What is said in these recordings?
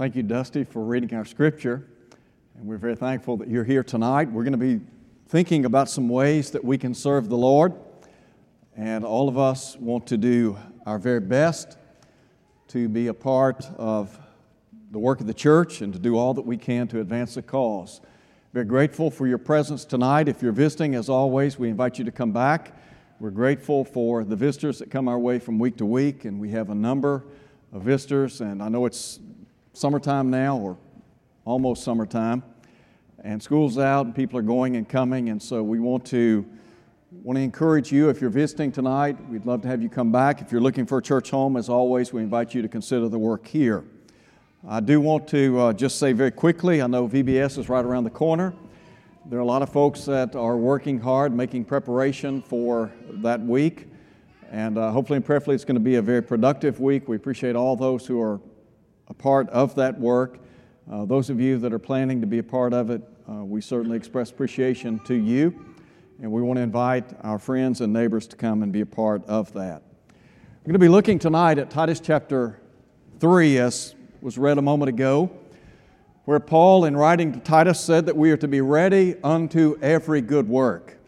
Thank you, Dusty, for reading our scripture. And we're very thankful that you're here tonight. We're going to be thinking about some ways that we can serve the Lord. And all of us want to do our very best to be a part of the work of the church and to do all that we can to advance the cause. We're grateful for your presence tonight. If you're visiting, as always, we invite you to come back. We're grateful for the visitors that come our way from week to week, and we have a number of visitors. And I know it's summertime now, or almost summertime, and school's out, and people are going and coming, and so we want to want to encourage you if you're visiting tonight. We'd love to have you come back. If you're looking for a church home, as always, we invite you to consider the work here. I do want to uh, just say very quickly I know VBS is right around the corner. There are a lot of folks that are working hard, making preparation for that week. And uh, hopefully and prayerfully, it's going to be a very productive week. We appreciate all those who are a part of that work. Uh, those of you that are planning to be a part of it, uh, we certainly express appreciation to you. And we want to invite our friends and neighbors to come and be a part of that. We're going to be looking tonight at Titus chapter 3, as was read a moment ago, where Paul, in writing to Titus, said that we are to be ready unto every good work.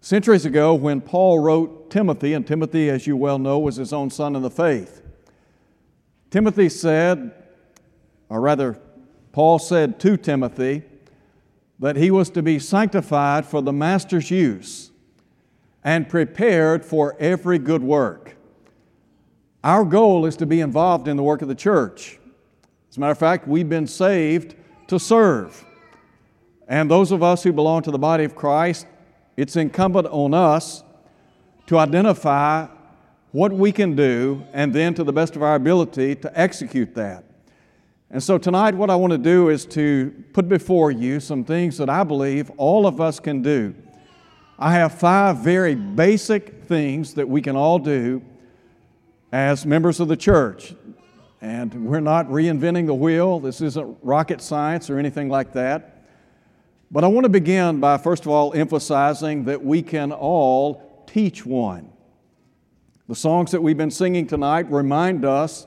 Centuries ago, when Paul wrote Timothy, and Timothy, as you well know, was his own son in the faith, Timothy said, or rather, Paul said to Timothy, that he was to be sanctified for the master's use and prepared for every good work. Our goal is to be involved in the work of the church. As a matter of fact, we've been saved to serve. And those of us who belong to the body of Christ, it's incumbent on us to identify what we can do and then, to the best of our ability, to execute that. And so tonight, what I want to do is to put before you some things that I believe all of us can do. I have five very basic things that we can all do as members of the church. And we're not reinventing the wheel, this isn't rocket science or anything like that. But I want to begin by, first of all, emphasizing that we can all teach one. The songs that we've been singing tonight remind us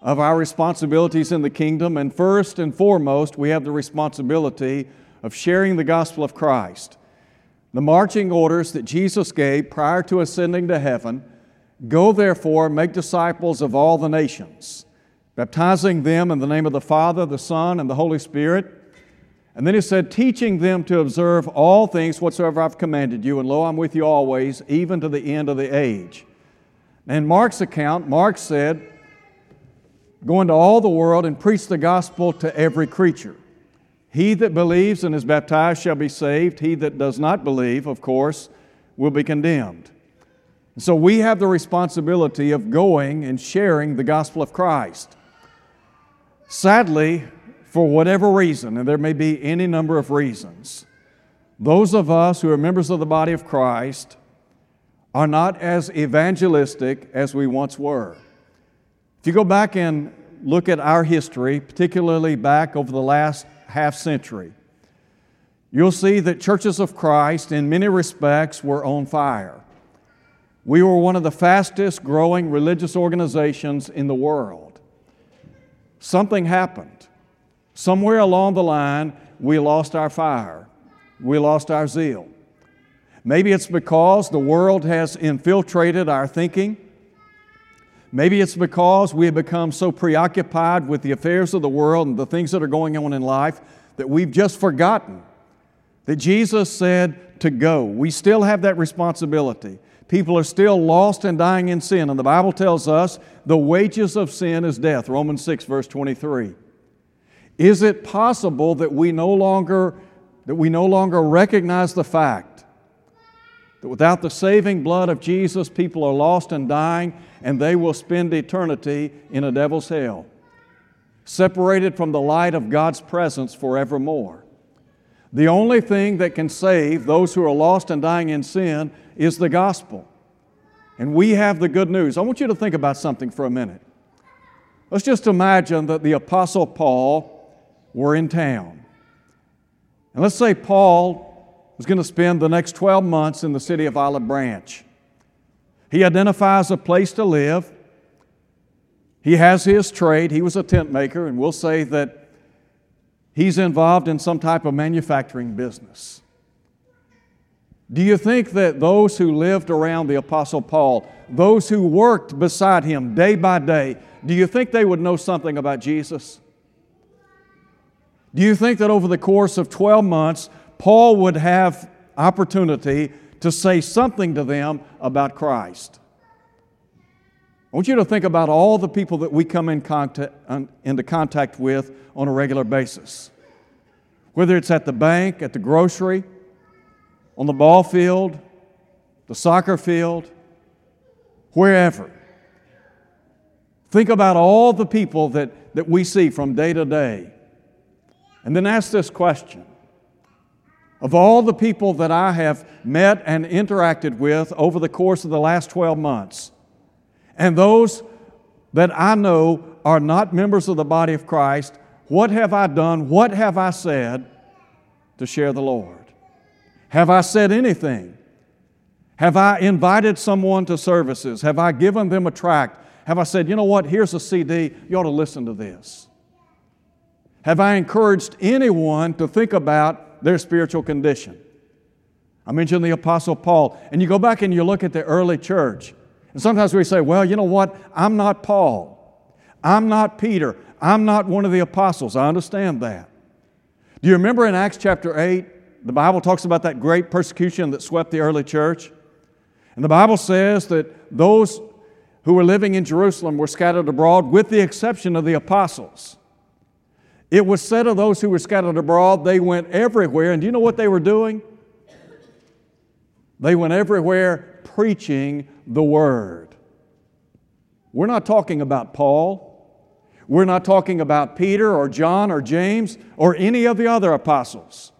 of our responsibilities in the kingdom, and first and foremost, we have the responsibility of sharing the gospel of Christ. The marching orders that Jesus gave prior to ascending to heaven go therefore, make disciples of all the nations, baptizing them in the name of the Father, the Son, and the Holy Spirit. And then he said, teaching them to observe all things whatsoever I've commanded you, and lo, I'm with you always, even to the end of the age. In Mark's account, Mark said, Go into all the world and preach the gospel to every creature. He that believes and is baptized shall be saved. He that does not believe, of course, will be condemned. So we have the responsibility of going and sharing the gospel of Christ. Sadly, for whatever reason, and there may be any number of reasons, those of us who are members of the body of Christ are not as evangelistic as we once were. If you go back and look at our history, particularly back over the last half century, you'll see that churches of Christ, in many respects, were on fire. We were one of the fastest growing religious organizations in the world. Something happened. Somewhere along the line, we lost our fire, we lost our zeal. Maybe it's because the world has infiltrated our thinking. Maybe it's because we have become so preoccupied with the affairs of the world and the things that are going on in life that we've just forgotten that Jesus said to go. We still have that responsibility. People are still lost and dying in sin, and the Bible tells us the wages of sin is death. Romans 6, verse 23. Is it possible that we no longer that we no longer recognize the fact that without the saving blood of Jesus, people are lost and dying, and they will spend eternity in a devil's hell, separated from the light of God's presence forevermore. The only thing that can save those who are lost and dying in sin is the gospel. And we have the good news. I want you to think about something for a minute. Let's just imagine that the Apostle Paul were in town. And let's say Paul was going to spend the next 12 months in the city of Olive Branch. He identifies a place to live. He has his trade. He was a tent maker, and we'll say that he's involved in some type of manufacturing business. Do you think that those who lived around the Apostle Paul, those who worked beside him day by day, do you think they would know something about Jesus? Do you think that over the course of 12 months, Paul would have opportunity to say something to them about Christ? I want you to think about all the people that we come in contact, into contact with on a regular basis. Whether it's at the bank, at the grocery, on the ball field, the soccer field, wherever. Think about all the people that, that we see from day to day. And then ask this question Of all the people that I have met and interacted with over the course of the last 12 months, and those that I know are not members of the body of Christ, what have I done? What have I said to share the Lord? Have I said anything? Have I invited someone to services? Have I given them a tract? Have I said, you know what, here's a CD, you ought to listen to this? Have I encouraged anyone to think about their spiritual condition? I mentioned the Apostle Paul, and you go back and you look at the early church, and sometimes we say, well, you know what, I'm not Paul. I'm not Peter. I'm not one of the apostles. I understand that. Do you remember in Acts chapter 8, the Bible talks about that great persecution that swept the early church. And the Bible says that those who were living in Jerusalem were scattered abroad, with the exception of the apostles. It was said of those who were scattered abroad, they went everywhere. And do you know what they were doing? They went everywhere preaching the word. We're not talking about Paul. We're not talking about Peter or John or James or any of the other apostles.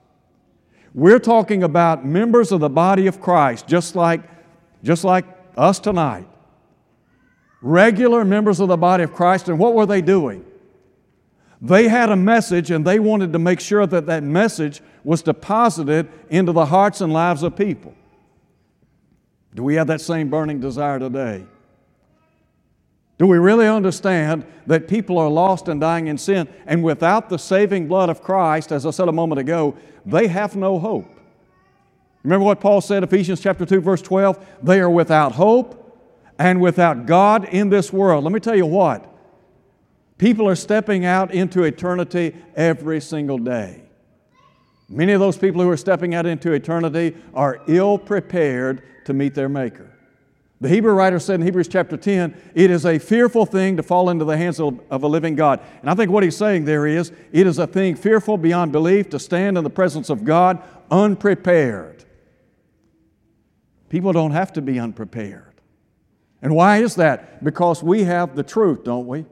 We're talking about members of the body of Christ, just like, just like us tonight. Regular members of the body of Christ, and what were they doing? They had a message and they wanted to make sure that that message was deposited into the hearts and lives of people. Do we have that same burning desire today? Do we really understand that people are lost and dying in sin, and without the saving blood of Christ, as I said a moment ago, they have no hope? Remember what Paul said, Ephesians chapter 2, verse 12? They are without hope and without God in this world. Let me tell you what, people are stepping out into eternity every single day. Many of those people who are stepping out into eternity are ill prepared to meet their Maker. The Hebrew writer said in Hebrews chapter 10, it is a fearful thing to fall into the hands of, of, a living God. And I think what he's saying there is, it is a thing fearful beyond belief to stand in the presence of God unprepared. People don't have to be unprepared. And why is that? Because we have the truth, don't we?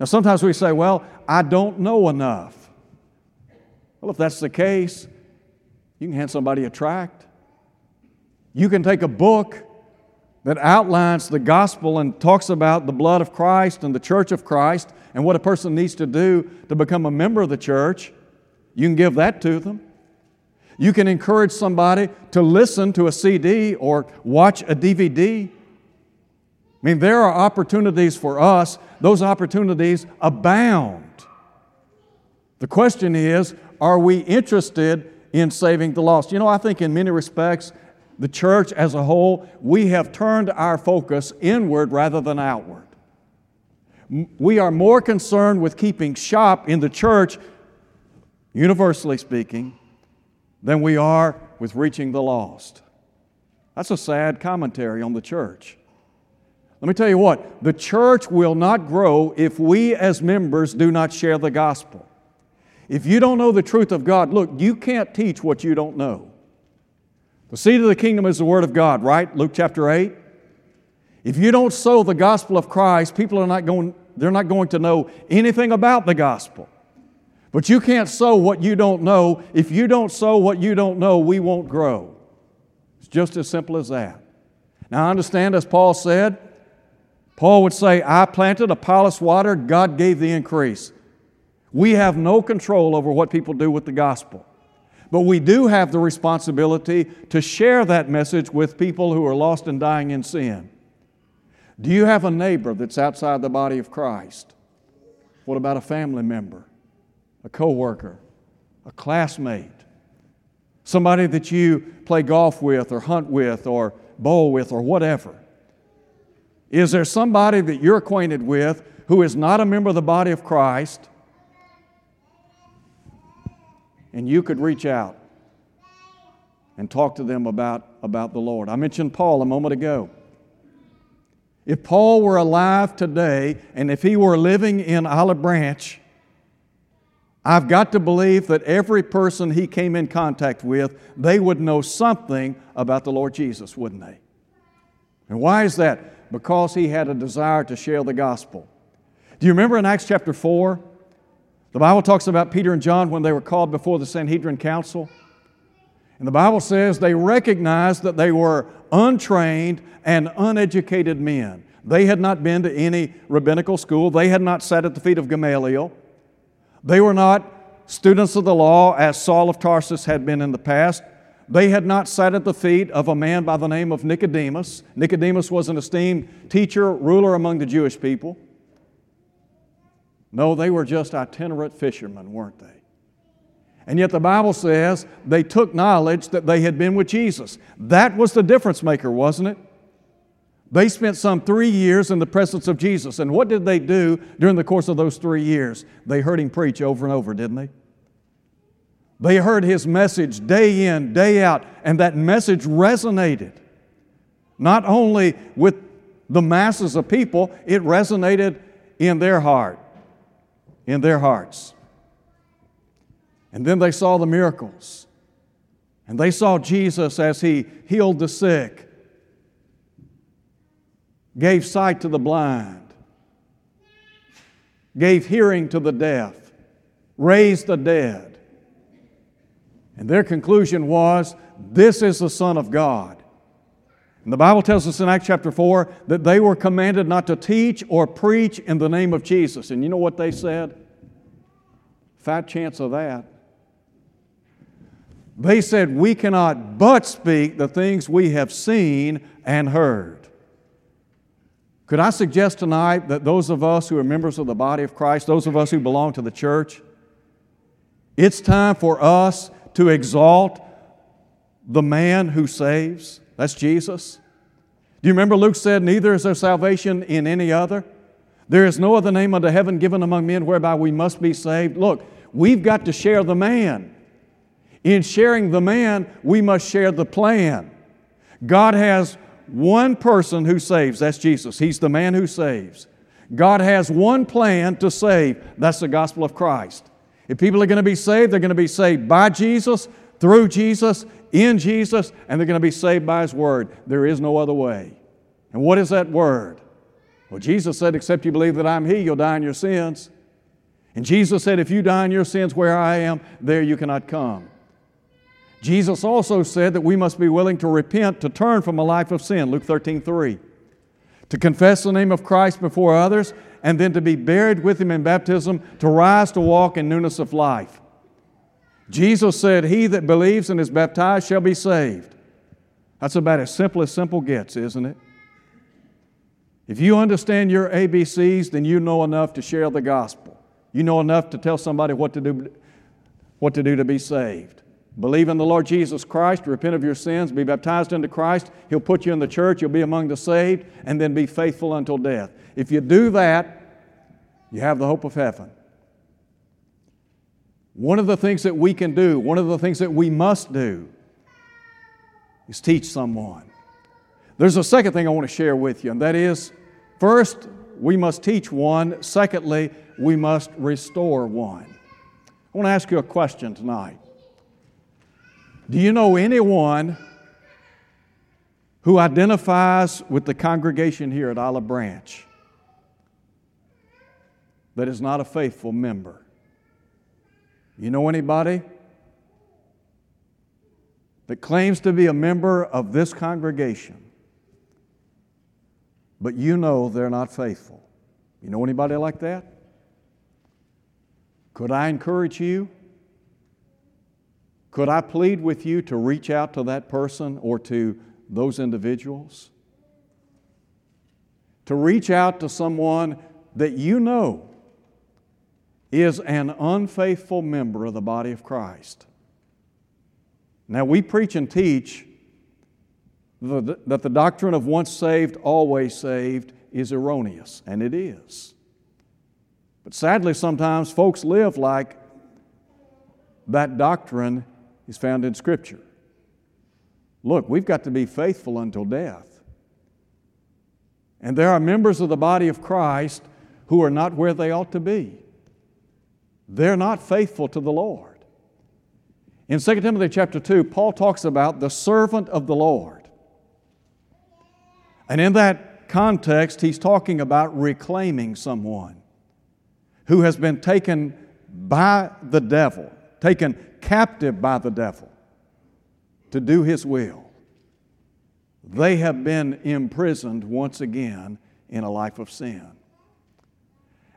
Now, sometimes we say, well, I don't know enough. Well, if that's the case, you can hand somebody a tract. You can take a book that outlines the gospel and talks about the blood of Christ and the church of Christ and what a person needs to do to become a member of the church, you can give that to them. You can encourage somebody to listen to a CD or watch a DVD. I mean, there are opportunities for us, those opportunities abound. The question is, are we interested in saving the lost? You know, I think in many respects, the church as a whole, we have turned our focus inward rather than outward. We are more concerned with keeping shop in the church, universally speaking, than we are with reaching the lost. That's a sad commentary on the church. Let me tell you what, the church will not grow if we as members do not share the gospel. If you don't know the truth of God, look, you can't teach what you don't know. The seed of the kingdom is the Word of God, right? Luke chapter 8. If you don't sow the gospel of Christ, people are not going, they're not going to know anything about the gospel. But you can't sow what you don't know. If you don't sow what you don't know, we won't grow. It's just as simple as that. Now, I understand, as Paul said, Paul would say, I planted, Apollos watered, God gave the increase. We have no control over what people do with the gospel. But we do have the responsibility to share that message with people who are lost and dying in sin. Do you have a neighbor that's outside the body of Christ? What about a family member, a coworker, a classmate, somebody that you play golf with or hunt with or bowl with or whatever? Is there somebody that you're acquainted with who is not a member of the body of Christ and you could reach out and talk to them about, about the Lord? I mentioned Paul a moment ago. If Paul were alive today and if he were living in Olive Branch, I've got to believe that every person he came in contact with, they would know something about the Lord Jesus, wouldn't they? And why is that? Because he had a desire to share the gospel. Do you remember in Acts chapter 4? The Bible talks about Peter and John when they were called before the Sanhedrin Council. And the Bible says they recognized that they were untrained and uneducated men. They had not been to any rabbinical school, they had not sat at the feet of Gamaliel. They were not students of the law as Saul of Tarsus had been in the past. They had not sat at the feet of a man by the name of Nicodemus. Nicodemus was an esteemed teacher, ruler among the Jewish people. No, they were just itinerant fishermen, weren't they? And yet the Bible says they took knowledge that they had been with Jesus. That was the difference maker, wasn't it? They spent some three years in the presence of Jesus. And what did they do during the course of those three years? They heard him preach over and over, didn't they? They heard his message day in, day out, and that message resonated. Not only with the masses of people, it resonated in their heart, in their hearts. And then they saw the miracles. And they saw Jesus as he healed the sick, gave sight to the blind, gave hearing to the deaf, raised the dead. And their conclusion was this is the Son of God. And the Bible tells us in Acts chapter 4 that they were commanded not to teach or preach in the name of Jesus. And you know what they said? Fat chance of that. They said, We cannot but speak the things we have seen and heard. Could I suggest tonight that those of us who are members of the body of Christ, those of us who belong to the church, it's time for us to exalt the man who saves. That's Jesus. Do you remember Luke said, Neither is there salvation in any other? There is no other name under heaven given among men whereby we must be saved. Look, we've got to share the man. In sharing the man, we must share the plan. God has one person who saves, that's Jesus. He's the man who saves. God has one plan to save, that's the gospel of Christ. If people are going to be saved, they're going to be saved by Jesus, through Jesus, in Jesus, and they're going to be saved by His Word. There is no other way. And what is that Word? Well, Jesus said, Except you believe that I'm He, you'll die in your sins. And Jesus said, If you die in your sins where I am, there you cannot come. Jesus also said that we must be willing to repent, to turn from a life of sin, Luke 13 3. To confess the name of Christ before others, and then to be buried with Him in baptism, to rise to walk in newness of life. Jesus said, He that believes and is baptized shall be saved. That's about as simple as simple gets, isn't it? If you understand your ABCs, then you know enough to share the gospel. You know enough to tell somebody what to do, what to, do to be saved. Believe in the Lord Jesus Christ, repent of your sins, be baptized into Christ. He'll put you in the church, you'll be among the saved, and then be faithful until death. If you do that, you have the hope of heaven. One of the things that we can do, one of the things that we must do, is teach someone. There's a second thing I want to share with you, and that is first, we must teach one. Secondly, we must restore one. I want to ask you a question tonight. Do you know anyone who identifies with the congregation here at Olive Branch that is not a faithful member? You know anybody that claims to be a member of this congregation, but you know they're not faithful? You know anybody like that? Could I encourage you? Could I plead with you to reach out to that person or to those individuals? to reach out to someone that you know is an unfaithful member of the body of Christ. Now, we preach and teach that the doctrine of once saved, always saved is erroneous, and it is. But sadly, sometimes folks live like that doctrine is found in Scripture. Look, we've got to be faithful until death. And there are members of the body of Christ who are not where they ought to be. They're not faithful to the Lord. In 2 Timothy chapter 2, Paul talks about the servant of the Lord. And in that context, he's talking about reclaiming someone who has been taken by the devil, taken captive by the devil to do his will. They have been imprisoned once again in a life of sin.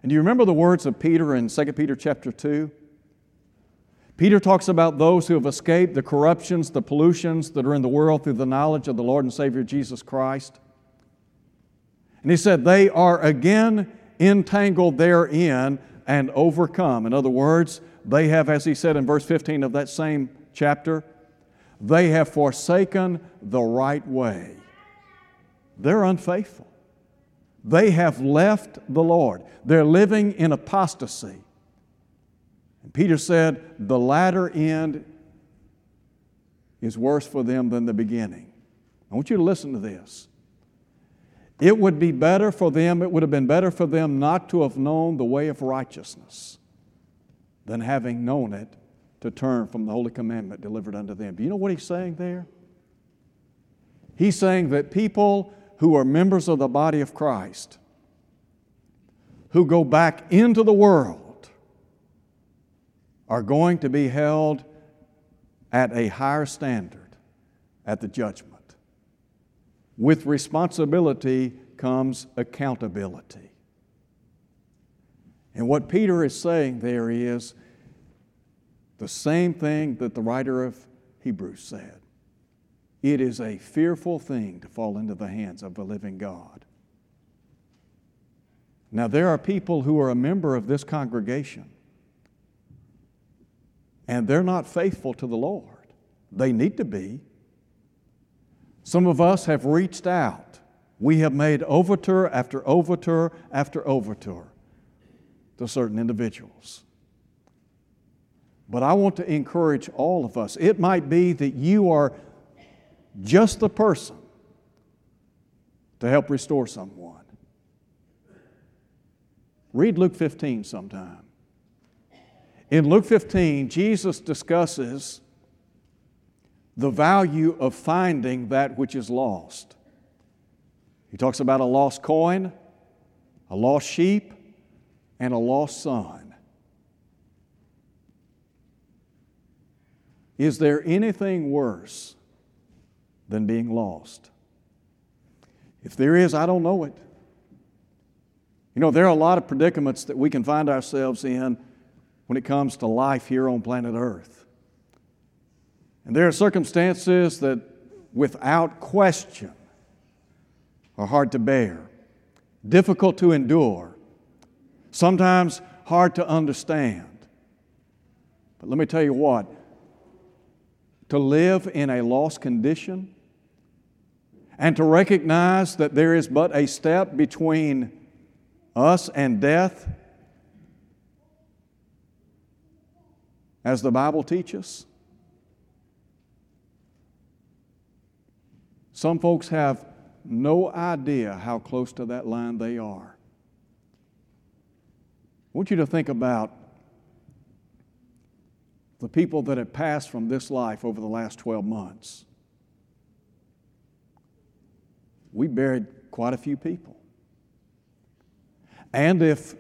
And do you remember the words of Peter in 2 Peter chapter 2? Peter talks about those who have escaped the corruptions, the pollutions that are in the world through the knowledge of the Lord and Savior Jesus Christ. And he said, They are again entangled therein and overcome. In other words, they have, as he said in verse 15 of that same chapter, they have forsaken the right way. They're unfaithful. They have left the Lord. They're living in apostasy. And Peter said, The latter end is worse for them than the beginning. I want you to listen to this. It would be better for them, it would have been better for them not to have known the way of righteousness than having known it to turn from the holy commandment delivered unto them. Do you know what he's saying there? He's saying that people who are members of the body of Christ, who go back into the world, are going to be held at a higher standard at the judgment. With responsibility comes accountability. And what Peter is saying there is the same thing that the writer of Hebrews said. It is a fearful thing to fall into the hands of the living God. Now, there are people who are a member of this congregation, and they're not faithful to the Lord. They need to be. Some of us have reached out. We have made overture after overture after overture to certain individuals. But I want to encourage all of us. It might be that you are just the person to help restore someone. Read Luke 15 sometime. In Luke 15, Jesus discusses the value of finding that which is lost. He talks about a lost coin, a lost sheep, and a lost son. Is there anything worse than being lost? If there is, I don't know it. You know, there are a lot of predicaments that we can find ourselves in when it comes to life here on planet Earth. And there are circumstances that, without question, are hard to bear, difficult to endure, sometimes hard to understand. But let me tell you what to live in a lost condition and to recognize that there is but a step between us and death, as the Bible teaches Some folks have no idea how close to that line they are. I want you to think about the people that have passed from this life over the last 12 months. We buried quite a few people. And if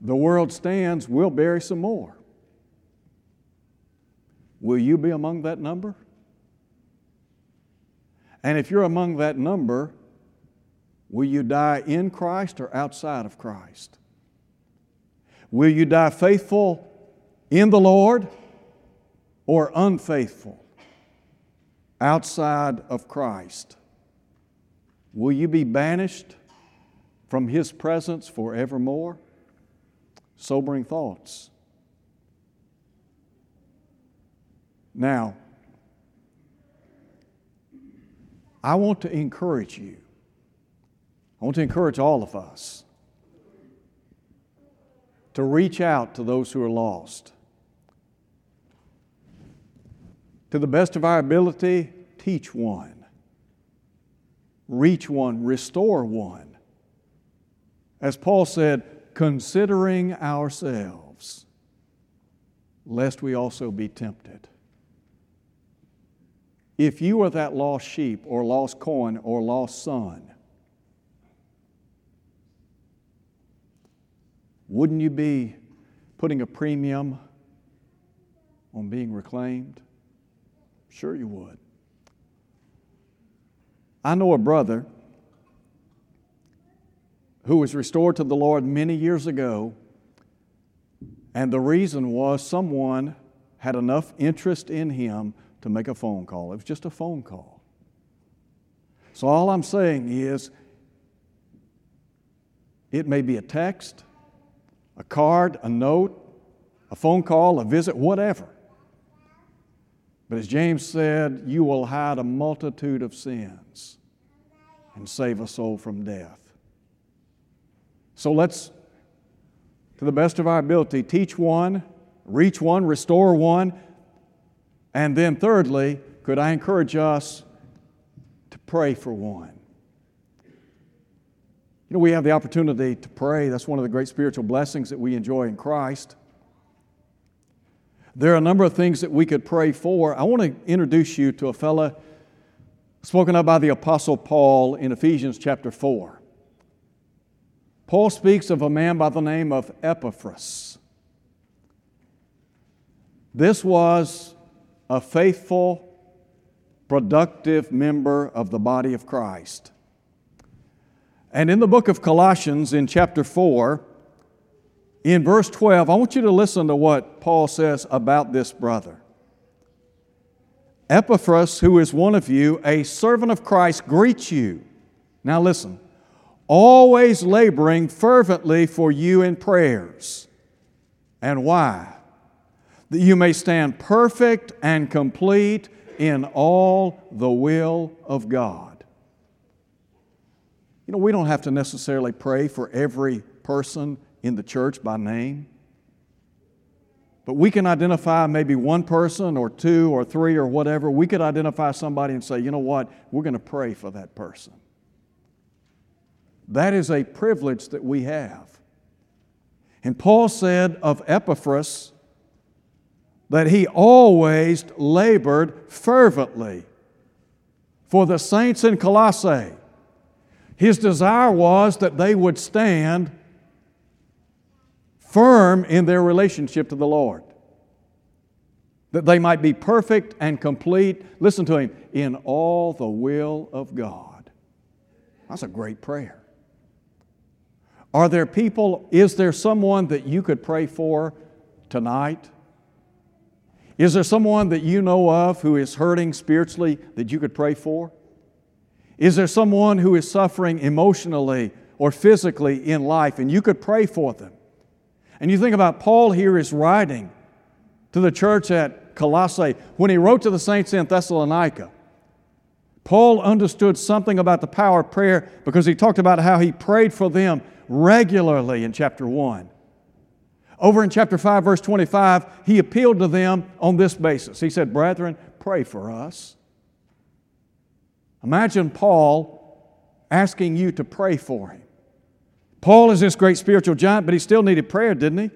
the world stands, we'll bury some more. Will you be among that number? And if you're among that number, will you die in Christ or outside of Christ? Will you die faithful in the Lord or unfaithful outside of Christ? Will you be banished from His presence forevermore? Sobering thoughts. Now, I want to encourage you. I want to encourage all of us to reach out to those who are lost. To the best of our ability, teach one, reach one, restore one. As Paul said, considering ourselves, lest we also be tempted. If you are that lost sheep or lost coin or lost son, wouldn't you be putting a premium on being reclaimed? Sure, you would. I know a brother who was restored to the Lord many years ago, and the reason was someone had enough interest in him to make a phone call. It was just a phone call. So all I'm saying is it may be a text, a card, a note, a phone call, a visit, whatever. But as James said, you will hide a multitude of sins and save a soul from death. So let's, to the best of our ability, teach one, reach one, restore one, and then, thirdly, could I encourage us to pray for one? You know, we have the opportunity to pray. That's one of the great spiritual blessings that we enjoy in Christ. There are a number of things that we could pray for. I want to introduce you to a fellow spoken of by the Apostle Paul in Ephesians chapter 4. Paul speaks of a man by the name of Epaphras. This was a faithful, productive member of the body of Christ. And in the book of Colossians, in chapter 4, in verse 12, I want you to listen to what Paul says about this brother. Epaphras, who is one of you, a servant of Christ, greets you. Now listen, always laboring fervently for you in prayers. And why? that you may stand perfect and complete in all the will of God. You know, we don't have to necessarily pray for every person in the church by name, but we can identify maybe one person or two or three or whatever. We could identify somebody and say, you know what, we're going to pray for that person. That is a privilege that we have. And Paul said of Epaphras, that he always labored fervently for the saints in Colossae. His desire was that they would stand firm in their relationship to the Lord, that they might be perfect and complete, listen to him, in all the will of God. That's a great prayer. Are there people, is there someone that you could pray for tonight? Is there someone that you know of who is hurting spiritually that you could pray for? Is there someone who is suffering emotionally or physically in life and you could pray for them? And you think about Paul here is writing to the church at Colossae when he wrote to the saints in Thessalonica. Paul understood something about the power of prayer because he talked about how he prayed for them regularly in chapter 1. Over in chapter 5, verse 25, he appealed to them on this basis. He said, Brethren, pray for us. Imagine Paul asking you to pray for him. Paul is this great spiritual giant, but he still needed prayer, didn't he?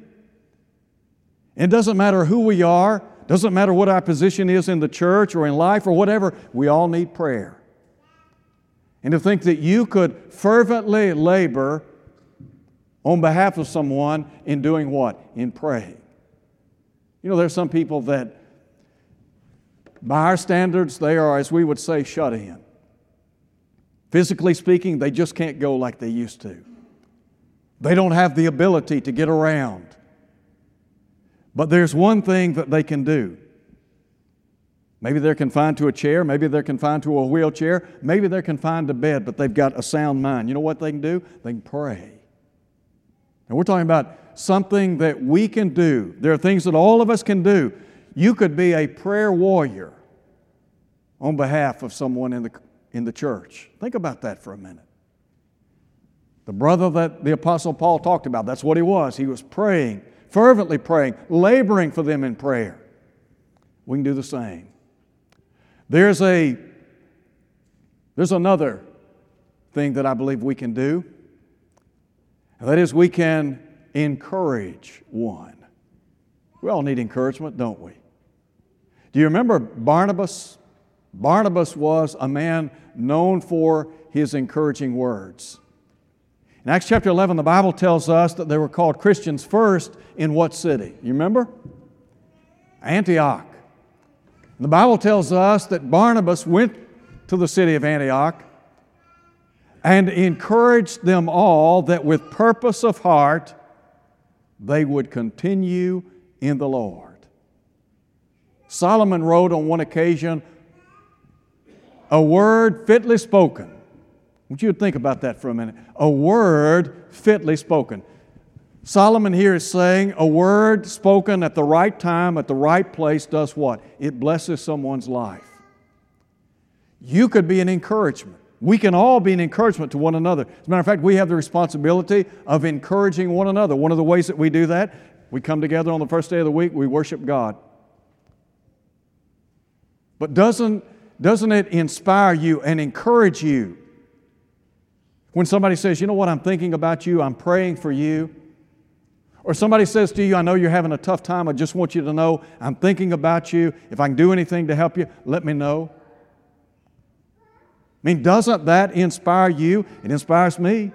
It doesn't matter who we are, doesn't matter what our position is in the church or in life or whatever, we all need prayer. And to think that you could fervently labor on behalf of someone in doing what? In praying. You know, there's some people that, by our standards, they are, as we would say, shut in. Physically speaking, they just can't go like they used to. They don't have the ability to get around. But there's one thing that they can do. Maybe they're confined to a chair, maybe they're confined to a wheelchair, maybe they're confined to bed, but they've got a sound mind. You know what they can do? They can pray. And we're talking about something that we can do. There are things that all of us can do. You could be a prayer warrior on behalf of someone in the, in the church. Think about that for a minute. The brother that the Apostle Paul talked about, that's what he was. He was praying, fervently praying, laboring for them in prayer. We can do the same. There's a there's another thing that I believe we can do. And that is we can encourage one. We all need encouragement, don't we? Do you remember Barnabas? Barnabas was a man known for his encouraging words. In Acts chapter 11, the Bible tells us that they were called Christians first in what city? You remember? Antioch. The Bible tells us that Barnabas went to the city of Antioch and encouraged them all that with purpose of heart they would continue in the Lord. Solomon wrote on one occasion, A word fitly spoken. Want you think about that for a minute. A word fitly spoken. Solomon here is saying a word spoken at the right time, at the right place, does what? It blesses someone's life. You could be an encouragement. We can all be an encouragement to one another. As a matter of fact, we have the responsibility of encouraging one another. One of the ways that we do that, we come together on the first day of the week, we worship God. But doesn't, doesn't it inspire you and encourage you? When somebody says, you know what, I'm thinking about you, I'm praying for you, or somebody says to you, I know you're having a tough time. I just want you to know I'm thinking about you. If I can do anything to help you, let me know. I mean, doesn't that inspire you? It inspires me.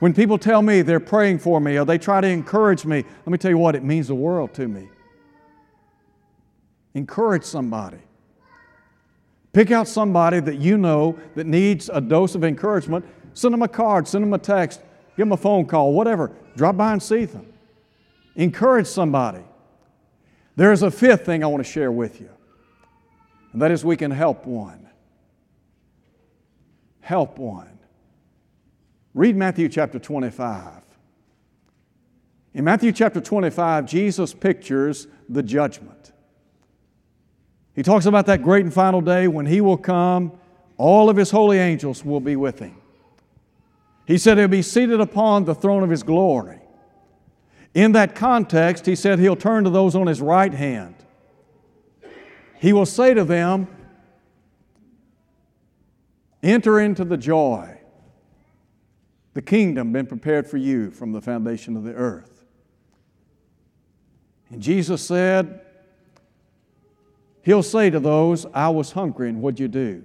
When people tell me they're praying for me or they try to encourage me, let me tell you what, it means the world to me. Encourage somebody. Pick out somebody that you know that needs a dose of encouragement. Send them a card, send them a text, give them a phone call, whatever. Drop by and see them. Encourage somebody. There's a fifth thing I want to share with you, and that is we can help one. Help one. Read Matthew chapter 25. In Matthew chapter 25, Jesus pictures the judgment. He talks about that great and final day when He will come, all of His holy angels will be with Him. He said he'll be seated upon the throne of his glory. In that context, he said he'll turn to those on his right hand. He will say to them, Enter into the joy, the kingdom been prepared for you from the foundation of the earth. And Jesus said, He'll say to those, I was hungry, and what'd you do?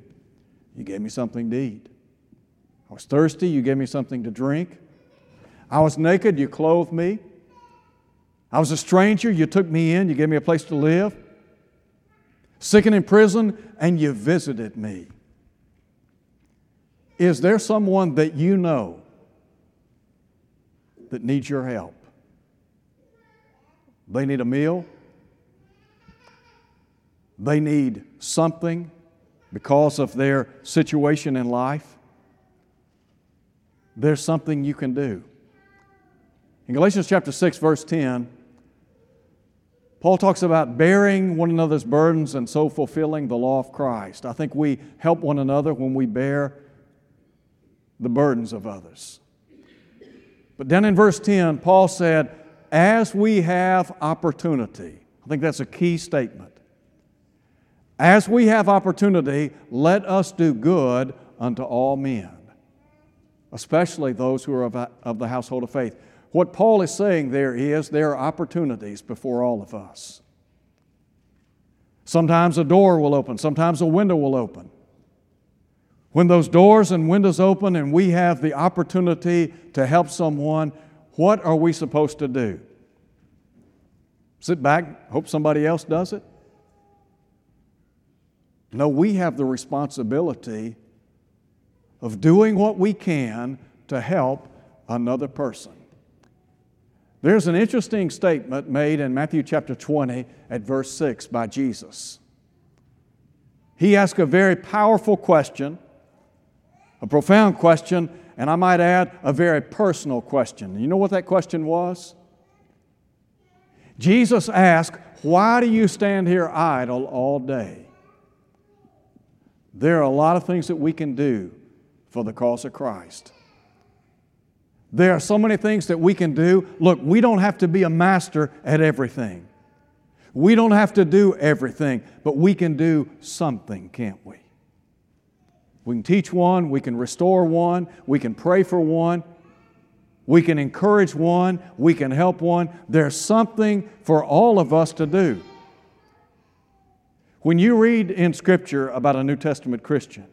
You gave me something to eat. I was thirsty, you gave me something to drink. I was naked, you clothed me. I was a stranger, you took me in, you gave me a place to live. Sick and in prison, and you visited me. Is there someone that you know that needs your help? They need a meal. They need something because of their situation in life there's something you can do. In Galatians chapter 6, verse 10, Paul talks about bearing one another's burdens and so fulfilling the law of Christ. I think we help one another when we bear the burdens of others. But then in verse 10, Paul said, as we have opportunity, I think that's a key statement. As we have opportunity, let us do good unto all men especially those who are of, of the household of faith. What Paul is saying there is there are opportunities before all of us. Sometimes a door will open, sometimes a window will open. When those doors and windows open and we have the opportunity to help someone, what are we supposed to do? Sit back, hope somebody else does it? No, we have the responsibility of doing what we can to help another person. There's an interesting statement made in Matthew chapter 20 at verse 6 by Jesus. He asked a very powerful question, a profound question, and I might add, a very personal question. You know what that question was? Jesus asked, Why do you stand here idle all day? There are a lot of things that we can do for the cause of Christ. There are so many things that we can do. Look, we don't have to be a master at everything. We don't have to do everything, but we can do something, can't we? We can teach one, we can restore one, we can pray for one, we can encourage one, we can help one. There's something for all of us to do. When you read in Scripture about a New Testament Christian,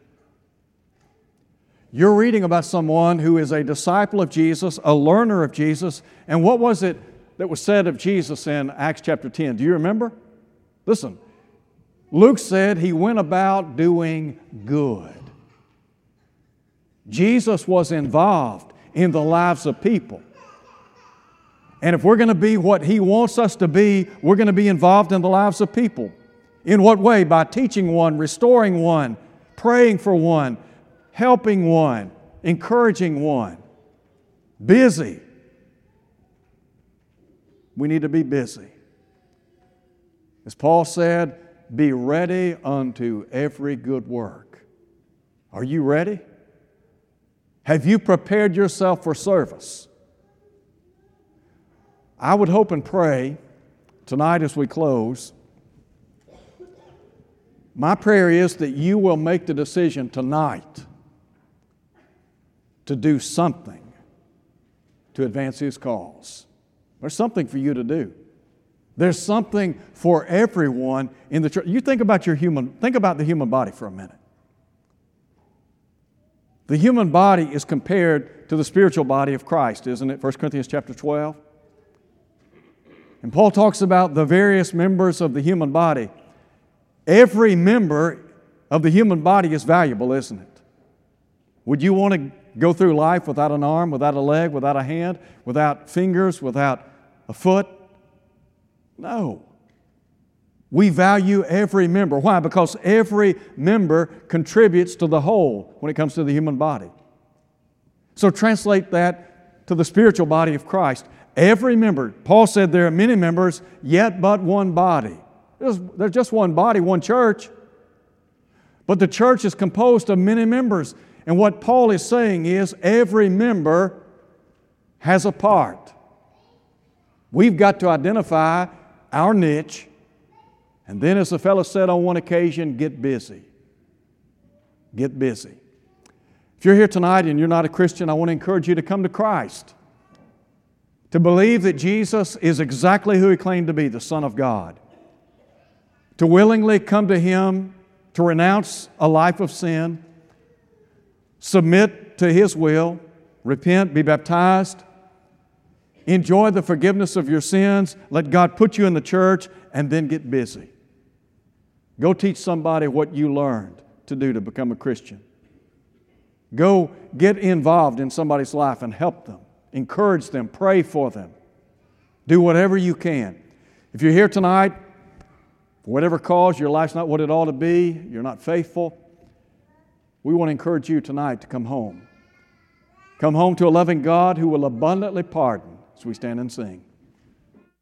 you're reading about someone who is a disciple of Jesus, a learner of Jesus. And what was it that was said of Jesus in Acts chapter 10? Do you remember? Listen, Luke said he went about doing good. Jesus was involved in the lives of people. And if we're going to be what he wants us to be, we're going to be involved in the lives of people. In what way? By teaching one, restoring one, praying for one, helping one, encouraging one, busy. We need to be busy. As Paul said, be ready unto every good work. Are you ready? Have you prepared yourself for service? I would hope and pray tonight as we close. My prayer is that you will make the decision tonight to do something to advance His cause. There's something for you to do. There's something for everyone in the church. You think about your human, think about the human body for a minute. The human body is compared to the spiritual body of Christ, isn't it? 1 Corinthians chapter 12. And Paul talks about the various members of the human body. Every member of the human body is valuable, isn't it? Would you want to go through life without an arm, without a leg, without a hand, without fingers, without a foot? No. We value every member. Why? Because every member contributes to the whole when it comes to the human body. So translate that to the spiritual body of Christ. Every member, Paul said there are many members, yet but one body. There's, just one body, one church. But the church is composed of many members. And what Paul is saying is every member has a part. We've got to identify our niche, and then, as the fellow said on one occasion, get busy. Get busy. If you're here tonight and you're not a Christian, I want to encourage you to come to Christ, to believe that Jesus is exactly who He claimed to be, the Son of God, to willingly come to Him, to renounce a life of sin submit to His will, repent, be baptized, enjoy the forgiveness of your sins, let God put you in the church, and then get busy. Go teach somebody what you learned to do to become a Christian. Go get involved in somebody's life and help them, encourage them, pray for them. Do whatever you can. If you're here tonight, for whatever cause, your life's not what it ought to be, you're not faithful, we want to encourage you tonight to come home. Come home to a loving God who will abundantly pardon as we stand and sing.